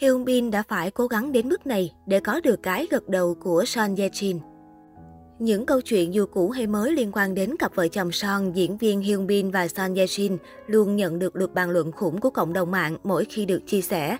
Hyun Bin đã phải cố gắng đến mức này để có được cái gật đầu của Son Ye Jin. Những câu chuyện dù cũ hay mới liên quan đến cặp vợ chồng Son, diễn viên Hyun Bin và Son Ye Jin luôn nhận được lượt bàn luận khủng của cộng đồng mạng mỗi khi được chia sẻ.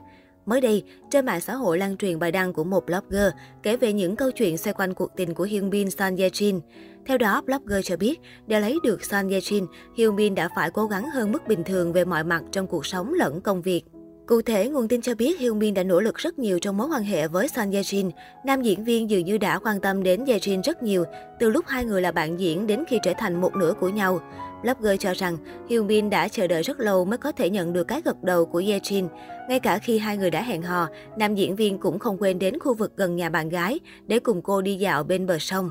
Mới đây, trên mạng xã hội lan truyền bài đăng của một blogger kể về những câu chuyện xoay quanh cuộc tình của Hyun Bin Son Ye Jin. Theo đó, blogger cho biết, để lấy được Son Ye Jin, Hyun Bin đã phải cố gắng hơn mức bình thường về mọi mặt trong cuộc sống lẫn công việc. Cụ thể, nguồn tin cho biết Hyun Bin đã nỗ lực rất nhiều trong mối quan hệ với Son Ye Jin. Nam diễn viên dường như đã quan tâm đến Ye Jin rất nhiều, từ lúc hai người là bạn diễn đến khi trở thành một nửa của nhau. Blogger cho rằng Hyun Bin đã chờ đợi rất lâu mới có thể nhận được cái gật đầu của Ye Jin. Ngay cả khi hai người đã hẹn hò, nam diễn viên cũng không quên đến khu vực gần nhà bạn gái để cùng cô đi dạo bên bờ sông.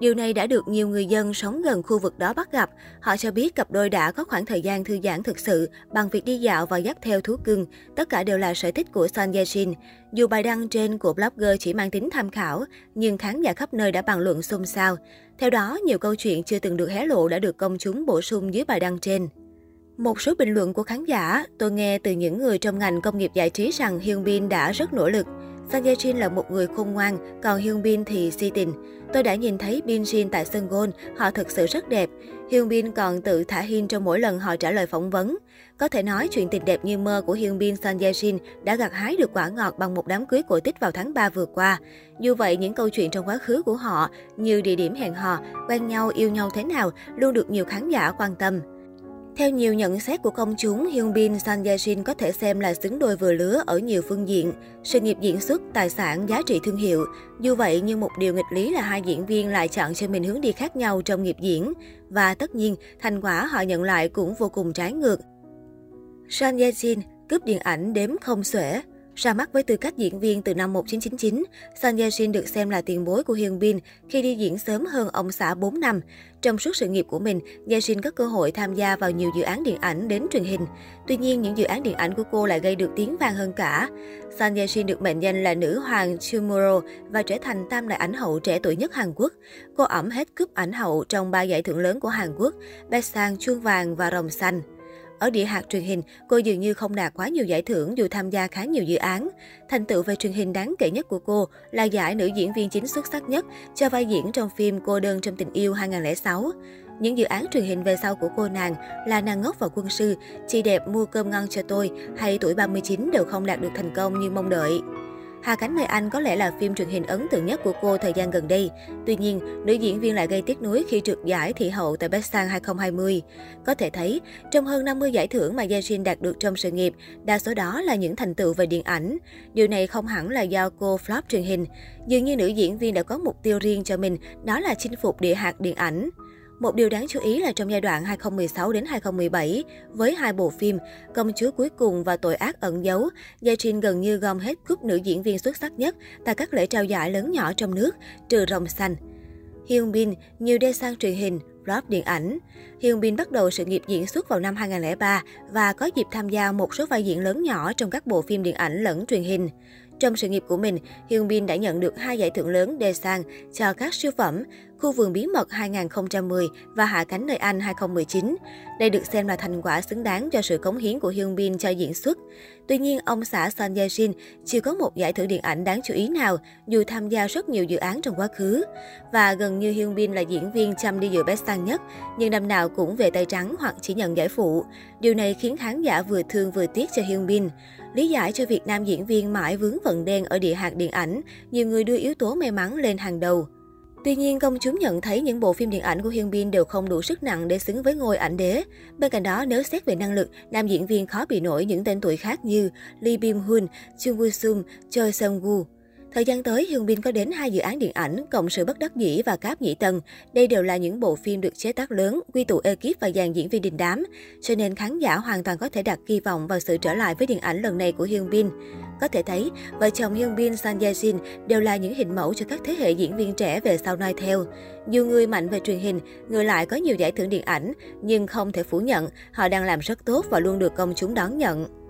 Điều này đã được nhiều người dân sống gần khu vực đó bắt gặp. Họ cho biết cặp đôi đã có khoảng thời gian thư giãn thực sự bằng việc đi dạo và dắt theo thú cưng. Tất cả đều là sở thích của Son Ye Jin. Dù bài đăng trên của blogger chỉ mang tính tham khảo, nhưng khán giả khắp nơi đã bàn luận xôn xao. Theo đó, nhiều câu chuyện chưa từng được hé lộ đã được công chúng bổ sung dưới bài đăng trên. Một số bình luận của khán giả, tôi nghe từ những người trong ngành công nghiệp giải trí rằng Hyun Bin đã rất nỗ lực. Sang Ye Jin là một người khôn ngoan, còn Hyun Bin thì si tình. Tôi đã nhìn thấy Bin Jin tại sân gôn, họ thực sự rất đẹp. Hyun Bin còn tự thả hin trong mỗi lần họ trả lời phỏng vấn. Có thể nói chuyện tình đẹp như mơ của Hyun Bin Sang Ye Jin đã gặt hái được quả ngọt bằng một đám cưới cổ tích vào tháng 3 vừa qua. Dù vậy, những câu chuyện trong quá khứ của họ như địa điểm hẹn hò, quen nhau, yêu nhau thế nào luôn được nhiều khán giả quan tâm. Theo nhiều nhận xét của công chúng, Hyun Bin Son Ye Jin có thể xem là xứng đôi vừa lứa ở nhiều phương diện, sự nghiệp diễn xuất, tài sản, giá trị thương hiệu. Dù vậy, nhưng một điều nghịch lý là hai diễn viên lại chọn cho mình hướng đi khác nhau trong nghiệp diễn. Và tất nhiên, thành quả họ nhận lại cũng vô cùng trái ngược. Son Ye Jin cướp điện ảnh đếm không xuể. Ra mắt với tư cách diễn viên từ năm 1999, Sun Ye Jin được xem là tiền bối của Hyun Bin khi đi diễn sớm hơn ông xã 4 năm. Trong suốt sự nghiệp của mình, Ye Jin có cơ hội tham gia vào nhiều dự án điện ảnh đến truyền hình. Tuy nhiên, những dự án điện ảnh của cô lại gây được tiếng vang hơn cả. Sun Ye Jin được mệnh danh là nữ hoàng Tomorrow và trở thành tam đại ảnh hậu trẻ tuổi nhất Hàn Quốc. Cô ẩm hết cúp ảnh hậu trong ba giải thưởng lớn của Hàn Quốc, Best Sang, Chuông Vàng và Rồng Xanh. Ở địa hạt truyền hình, cô dường như không đạt quá nhiều giải thưởng dù tham gia khá nhiều dự án. Thành tựu về truyền hình đáng kể nhất của cô là giải nữ diễn viên chính xuất sắc nhất cho vai diễn trong phim Cô đơn trong tình yêu 2006. Những dự án truyền hình về sau của cô nàng là Nàng ngốc và quân sư, Chị đẹp mua cơm ngon cho tôi hay Tuổi 39 đều không đạt được thành công như mong đợi. Hà Cánh Nơi Anh có lẽ là phim truyền hình ấn tượng nhất của cô thời gian gần đây. Tuy nhiên, nữ diễn viên lại gây tiếc nuối khi trượt giải thị hậu tại Best Sang 2020. Có thể thấy, trong hơn 50 giải thưởng mà Yashin đạt được trong sự nghiệp, đa số đó là những thành tựu về điện ảnh. Điều này không hẳn là do cô flop truyền hình. Dường như nữ diễn viên đã có mục tiêu riêng cho mình, đó là chinh phục địa hạt điện ảnh. Một điều đáng chú ý là trong giai đoạn 2016 đến 2017, với hai bộ phim Công chúa cuối cùng và Tội ác ẩn giấu, Gia Trinh gần như gom hết cúp nữ diễn viên xuất sắc nhất tại các lễ trao giải lớn nhỏ trong nước, trừ Rồng Xanh. Hyun Bin nhiều đê sang truyền hình, blog điện ảnh. Hyun Bin bắt đầu sự nghiệp diễn xuất vào năm 2003 và có dịp tham gia một số vai diễn lớn nhỏ trong các bộ phim điện ảnh lẫn truyền hình. Trong sự nghiệp của mình, Hyun Bin đã nhận được hai giải thưởng lớn đề sang, cho các siêu phẩm Khu vườn bí mật 2010 và Hạ cánh nơi Anh 2019. Đây được xem là thành quả xứng đáng cho sự cống hiến của Hyun Bin cho diễn xuất. Tuy nhiên, ông xã Son Ye Jin chưa có một giải thưởng điện ảnh đáng chú ý nào dù tham gia rất nhiều dự án trong quá khứ. Và gần như Hyun Bin là diễn viên chăm đi dự Best sang nhất, nhưng năm nào cũng về tay trắng hoặc chỉ nhận giải phụ. Điều này khiến khán giả vừa thương vừa tiếc cho Hyun Bin. Lý giải cho Việt Nam diễn viên mãi vướng vận đen ở địa hạt điện ảnh, nhiều người đưa yếu tố may mắn lên hàng đầu. Tuy nhiên, công chúng nhận thấy những bộ phim điện ảnh của Hyun Bin đều không đủ sức nặng để xứng với ngôi ảnh đế. Bên cạnh đó, nếu xét về năng lực, nam diễn viên khó bị nổi những tên tuổi khác như Lee Bim Hun, Chung Woo Sung, Choi Sung Woo. Thời gian tới, Hyun Bin có đến hai dự án điện ảnh, Cộng sự bất đắc dĩ và Cáp nhị tầng. Đây đều là những bộ phim được chế tác lớn, quy tụ ekip và dàn diễn viên đình đám. Cho nên khán giả hoàn toàn có thể đặt kỳ vọng vào sự trở lại với điện ảnh lần này của Hyun Bin. Có thể thấy, vợ chồng Hyun Bin San Ye Jin đều là những hình mẫu cho các thế hệ diễn viên trẻ về sau noi theo. Dù người mạnh về truyền hình, người lại có nhiều giải thưởng điện ảnh, nhưng không thể phủ nhận họ đang làm rất tốt và luôn được công chúng đón nhận.